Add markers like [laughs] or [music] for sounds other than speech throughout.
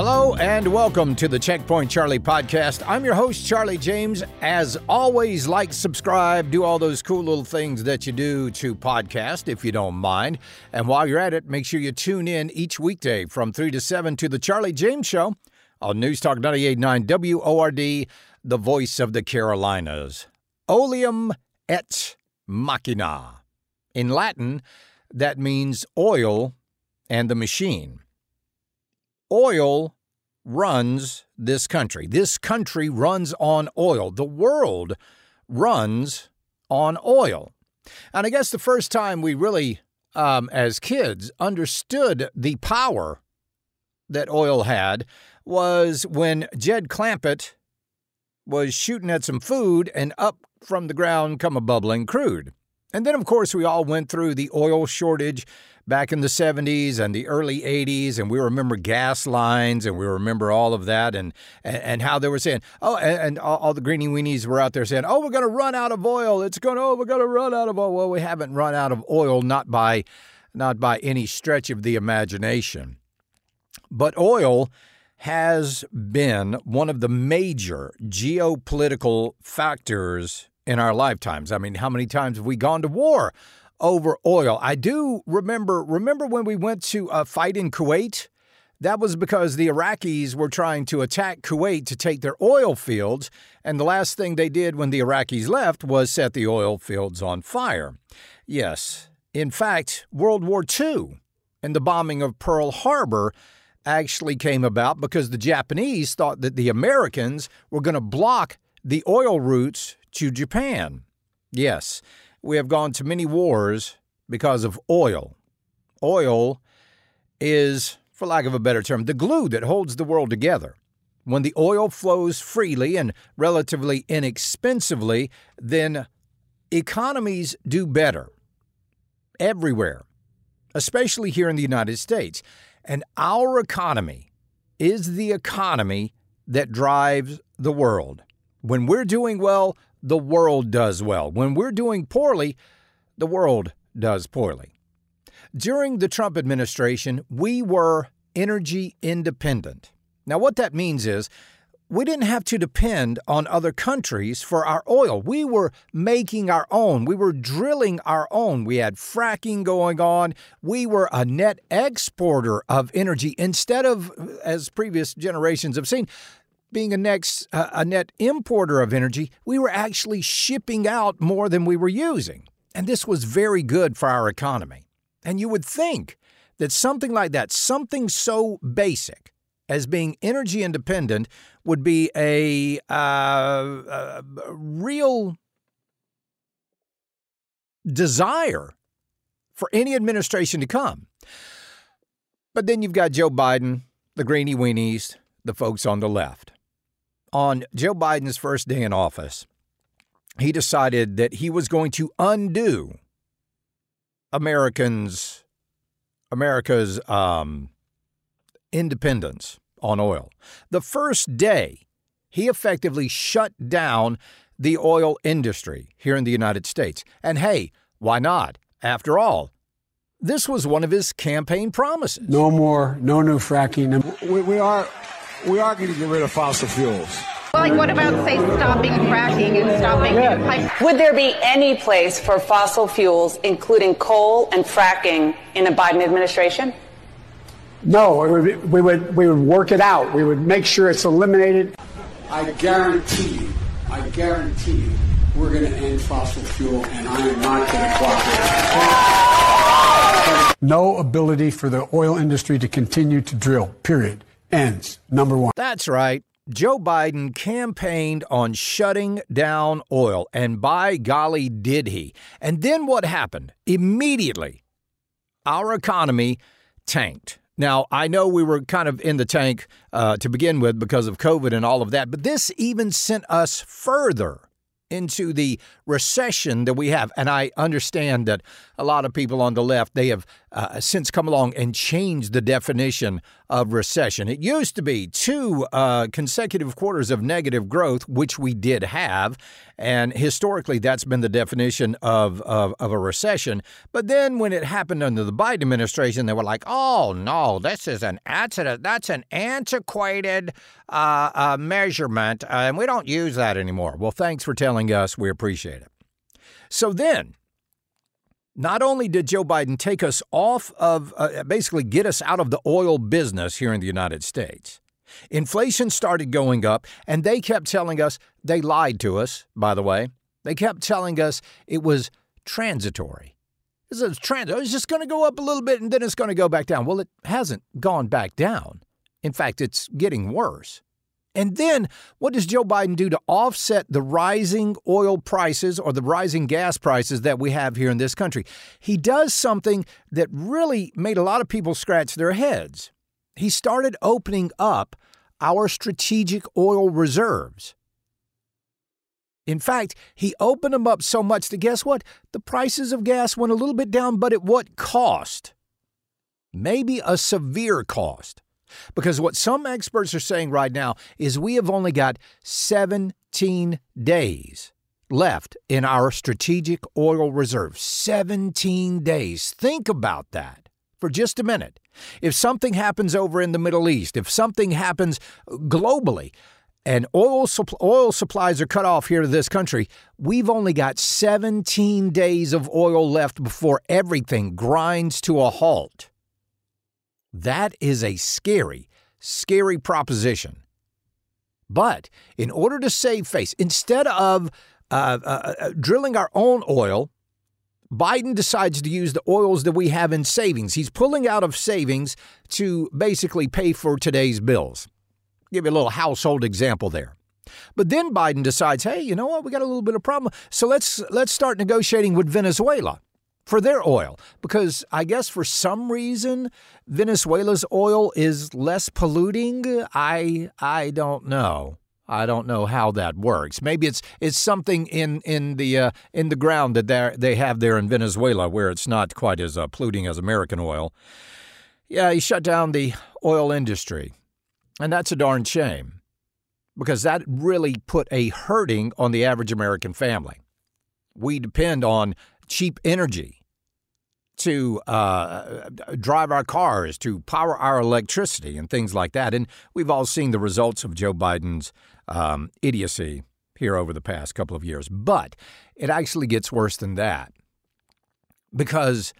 Hello and welcome to the Checkpoint Charlie podcast. I'm your host, Charlie James. As always, like, subscribe, do all those cool little things that you do to podcast if you don't mind. And while you're at it, make sure you tune in each weekday from 3 to 7 to the Charlie James Show on News Talk 989 WORD, the voice of the Carolinas. Oleum et machina. In Latin, that means oil and the machine oil runs this country. This country runs on oil. The world runs on oil. And I guess the first time we really, um, as kids, understood the power that oil had was when Jed Clampett was shooting at some food and up from the ground come a bubbling crude. And then, of course, we all went through the oil shortage back in the 70s and the early 80s, and we remember gas lines and we remember all of that and, and, and how they were saying, oh, and, and all, all, the greeny weenies were out there saying, oh, we're going to run out of oil. It's going to, oh, we're going to run out of oil. Well, we haven't run out of oil, not by, not by any stretch of the imagination. But oil has been one of the major geopolitical factors in our lifetimes. I mean, how many times have we gone to war over oil. I do remember remember when we went to a fight in Kuwait? That was because the Iraqis were trying to attack Kuwait to take their oil fields, and the last thing they did when the Iraqis left was set the oil fields on fire. Yes, in fact, World War II and the bombing of Pearl Harbor actually came about because the Japanese thought that the Americans were going to block the oil routes to Japan. Yes, we have gone to many wars because of oil. Oil is, for lack of a better term, the glue that holds the world together. When the oil flows freely and relatively inexpensively, then economies do better everywhere, especially here in the United States. And our economy is the economy that drives the world. When we're doing well, the world does well. When we're doing poorly, the world does poorly. During the Trump administration, we were energy independent. Now, what that means is we didn't have to depend on other countries for our oil. We were making our own. We were drilling our own. We had fracking going on. We were a net exporter of energy instead of, as previous generations have seen, being a next uh, a net importer of energy, we were actually shipping out more than we were using. And this was very good for our economy. And you would think that something like that, something so basic as being energy independent, would be a, uh, a real desire for any administration to come. But then you've got Joe Biden, the greeny weenies, the folks on the left on Joe Biden's first day in office, he decided that he was going to undo Americans America's um, independence on oil. The first day, he effectively shut down the oil industry here in the United States. And hey, why not? After all, this was one of his campaign promises. No more, no new fracking. We, we are we are going to get rid of fossil fuels. Well, like, what about, say, stopping fracking and stopping yeah. Would there be any place for fossil fuels, including coal and fracking, in a Biden administration? No, would, we would we would work it out. We would make sure it's eliminated. I guarantee you, I guarantee you, we're going to end fossil fuel, and I am not going to cooperate. No ability for the oil industry to continue to drill. Period ends. Number one. That's right. Joe Biden campaigned on shutting down oil, and by golly, did he. And then what happened? Immediately, our economy tanked. Now, I know we were kind of in the tank uh, to begin with because of COVID and all of that, but this even sent us further into the recession that we have. And I understand that a lot of people on the left, they have uh, since come along and changed the definition of recession. It used to be two uh, consecutive quarters of negative growth, which we did have. And historically, that's been the definition of, of, of, a recession. But then when it happened under the Biden administration, they were like, oh, no, this is an accident. That's an antiquated uh, uh, measurement, and we don't use that anymore. Well, thanks for telling us. We appreciate it. So then, not only did Joe Biden take us off of, uh, basically get us out of the oil business here in the United States, inflation started going up, and they kept telling us, they lied to us, by the way. They kept telling us it was transitory. Trans- it's just going to go up a little bit and then it's going to go back down. Well, it hasn't gone back down. In fact, it's getting worse. And then what does Joe Biden do to offset the rising oil prices or the rising gas prices that we have here in this country? He does something that really made a lot of people scratch their heads. He started opening up our strategic oil reserves. In fact, he opened them up so much that guess what? The prices of gas went a little bit down, but at what cost? Maybe a severe cost. Because what some experts are saying right now is we have only got 17 days left in our strategic oil reserve. 17 days. Think about that for just a minute. If something happens over in the Middle East, if something happens globally, and oil, oil supplies are cut off here to this country, we've only got 17 days of oil left before everything grinds to a halt. That is a scary, scary proposition. But in order to save face, instead of uh, uh, uh, drilling our own oil, Biden decides to use the oils that we have in savings. He's pulling out of savings to basically pay for today's bills. Give you a little household example there. But then Biden decides, hey, you know what? We got a little bit of problem. So let's let's start negotiating with Venezuela for their oil because I guess for some reason Venezuela's oil is less polluting. I I don't know. I don't know how that works. Maybe it's it's something in in the uh, in the ground that they they have there in Venezuela where it's not quite as uh, polluting as American oil. Yeah, he shut down the oil industry, and that's a darn shame because that really put a hurting on the average American family. We depend on cheap energy to uh, drive our cars, to power our electricity, and things like that. And we've all seen the results of Joe Biden's um, idiocy here over the past couple of years. But it actually gets worse than that because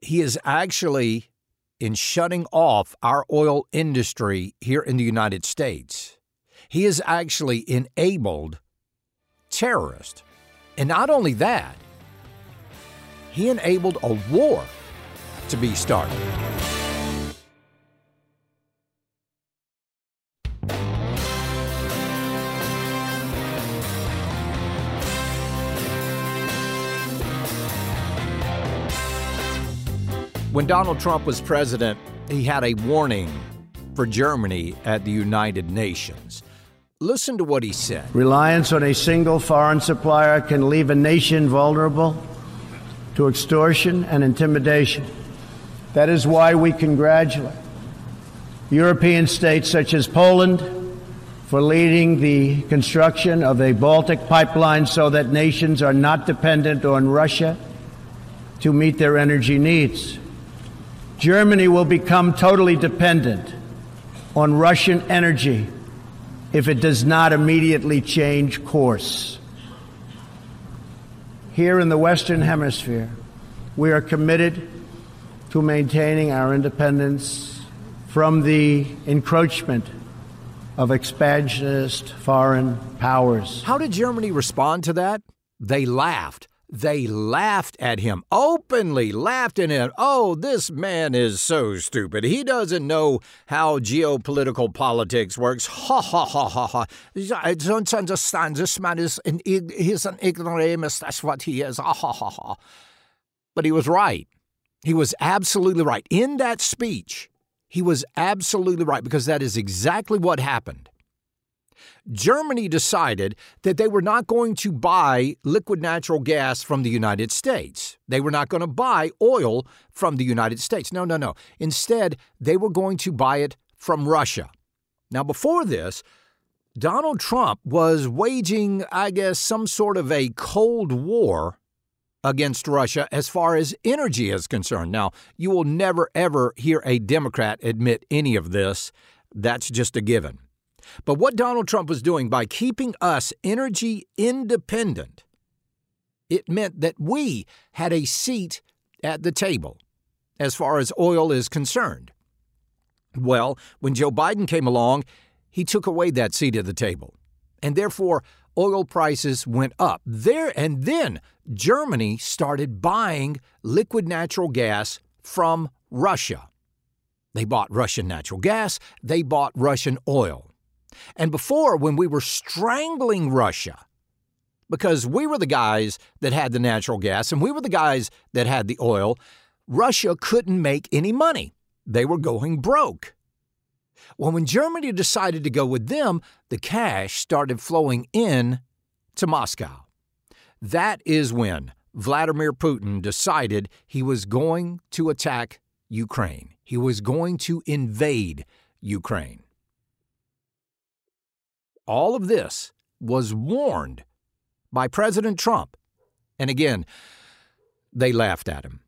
he is actually, in shutting off our oil industry here in the United States, he has actually enabled terrorists. And not only that, he enabled a war to be started. When Donald Trump was president, he had a warning for Germany at the United Nations. Listen to what he said. Reliance on a single foreign supplier can leave a nation vulnerable to extortion and intimidation. That is why we congratulate European states such as Poland for leading the construction of a Baltic pipeline so that nations are not dependent on Russia to meet their energy needs. Germany will become totally dependent on Russian energy if it does not immediately change course here in the Western Hemisphere, we are committed to maintaining our independence from the encroachment of expansionist foreign powers. How did Germany respond to that? They laughed. They laughed at him, openly laughed at him. Oh, this man is so stupid. He doesn't know how geopolitical politics works. Ha ha ha ha ha. I don't understand. This man is an, he's an ignoramus. That's what he is. Ha ha ha ha. But he was right. He was absolutely right. In that speech, he was absolutely right because that is exactly what happened. Germany decided that they were not going to buy liquid natural gas from the United States. They were not going to buy oil from the United States. No, no, no. Instead, they were going to buy it from Russia. Now, before this, Donald Trump was waging, I guess, some sort of a Cold War against Russia as far as energy is concerned. Now, you will never, ever hear a Democrat admit any of this. That's just a given. But what Donald Trump was doing by keeping us energy independent, it meant that we had a seat at the table as far as oil is concerned. Well, when Joe Biden came along, he took away that seat at the table. And therefore, oil prices went up. There and then Germany started buying liquid natural gas from Russia. They bought Russian natural gas, they bought Russian oil. And before, when we were strangling Russia, because we were the guys that had the natural gas and we were the guys that had the oil, Russia couldn't make any money. They were going broke. Well, when Germany decided to go with them, the cash started flowing in to Moscow. That is when Vladimir Putin decided he was going to attack Ukraine. He was going to invade Ukraine. All of this was warned by President Trump. And again, they laughed at him.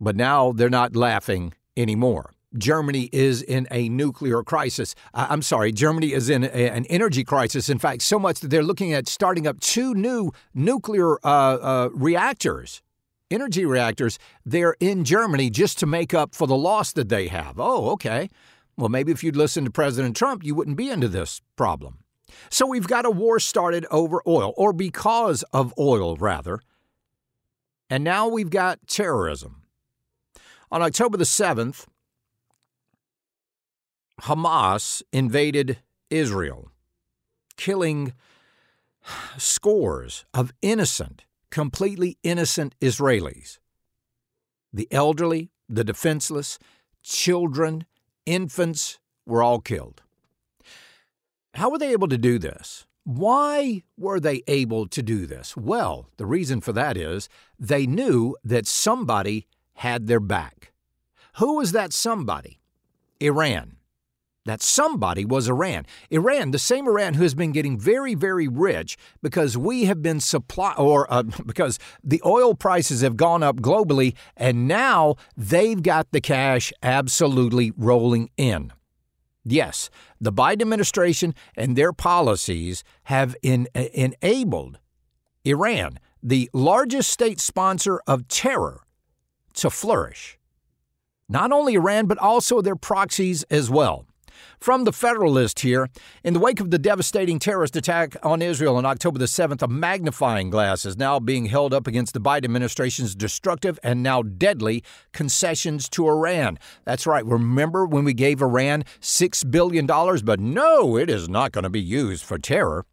But now they're not laughing anymore. Germany is in a nuclear crisis. I'm sorry, Germany is in a, an energy crisis. In fact, so much that they're looking at starting up two new nuclear uh, uh, reactors, energy reactors, there in Germany just to make up for the loss that they have. Oh, okay. Well, maybe if you'd listened to President Trump, you wouldn't be into this problem. So we've got a war started over oil, or because of oil, rather. And now we've got terrorism. On October the 7th, Hamas invaded Israel, killing scores of innocent, completely innocent Israelis. The elderly, the defenseless, children, infants were all killed. How were they able to do this? Why were they able to do this? Well, the reason for that is they knew that somebody had their back. Who was that somebody? Iran that somebody was Iran. Iran, the same Iran who has been getting very, very rich because we have been supply or uh, [laughs] because the oil prices have gone up globally, and now they've got the cash absolutely rolling in. Yes, the Biden administration and their policies have in, uh, enabled Iran, the largest state sponsor of terror, to flourish. Not only Iran, but also their proxies as well. From the Federalist here, in the wake of the devastating terrorist attack on Israel on October the 7th, a magnifying glass is now being held up against the Biden administration's destructive and now deadly concessions to Iran. That's right. Remember when we gave Iran $6 billion? But no, it is not going to be used for terror.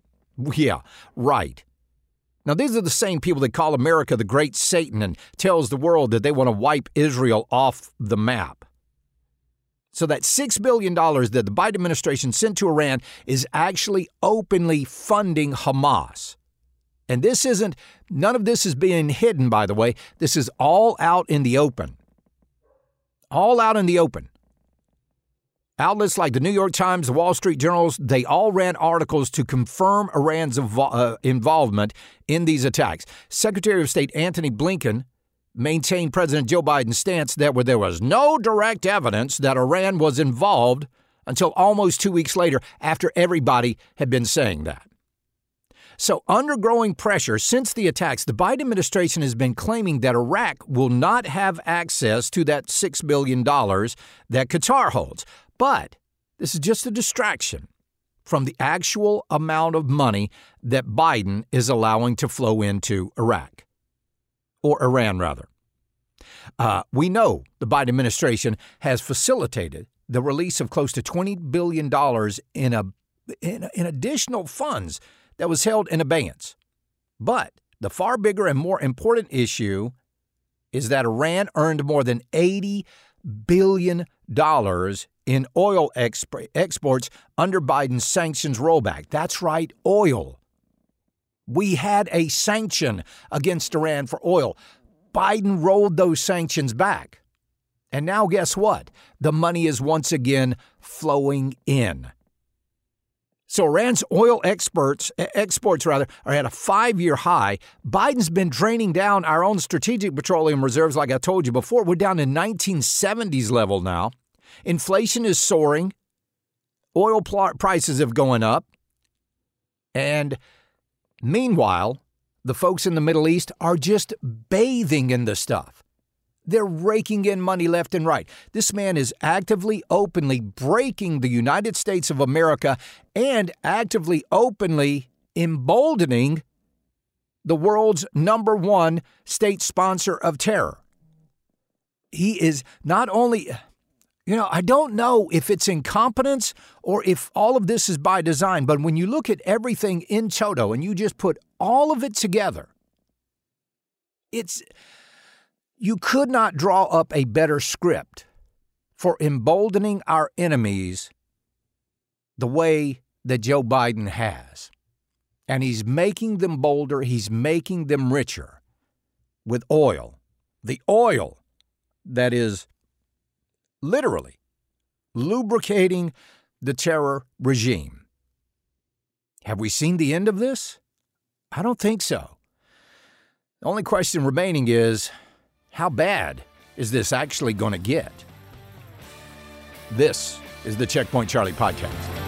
Yeah, right. Now, these are the same people that call America the great Satan and tells the world that they want to wipe Israel off the map. So that $6 billion that the Biden administration sent to Iran is actually openly funding Hamas. And this isn't, none of this is being hidden, by the way. This is all out in the open. All out in the open. Outlets like the New York Times, the Wall Street Journals, they all ran articles to confirm Iran's uh, involvement in these attacks. Secretary of State Antony Blinken maintained President Joe Biden's stance that there was no direct evidence that Iran was involved until almost two weeks later, after everybody had been saying that. So, under growing pressure since the attacks, the Biden administration has been claiming that Iraq will not have access to that $6 billion that Qatar holds. But this is just a distraction from the actual amount of money that Biden is allowing to flow into Iraq or Iran, rather. Uh, we know the Biden administration has facilitated the release of close to $20 billion in, a, in, in additional funds that was held in abeyance. But the far bigger and more important issue is that Iran earned more than $80 billion in oil exp- exports under Biden's sanctions rollback. That's right, oil. We had a sanction against Iran for oil. Biden rolled those sanctions back. And now, guess what? The money is once again flowing in. So Iran's oil exports, exports rather, are at a five-year high. Biden's been draining down our own strategic petroleum reserves, like I told you before. We're down to 1970s level now. Inflation is soaring. Oil prices have gone up. And meanwhile, the folks in the Middle East are just bathing in the stuff. They're raking in money left and right. This man is actively, openly breaking the United States of America and actively, openly emboldening the world's number one state sponsor of terror. He is not only, you know, I don't know if it's incompetence or if all of this is by design, but when you look at everything in toto and you just put all of it together, it's you could not draw up a better script for emboldening our enemies the way that Joe Biden has. And he's making them bolder, he's making them richer with oil. The oil that is literally lubricating the terror regime. Have we seen the end of this? I don't think so. The only question remaining is how bad is this actually going to get? This is the Checkpoint Charlie podcast.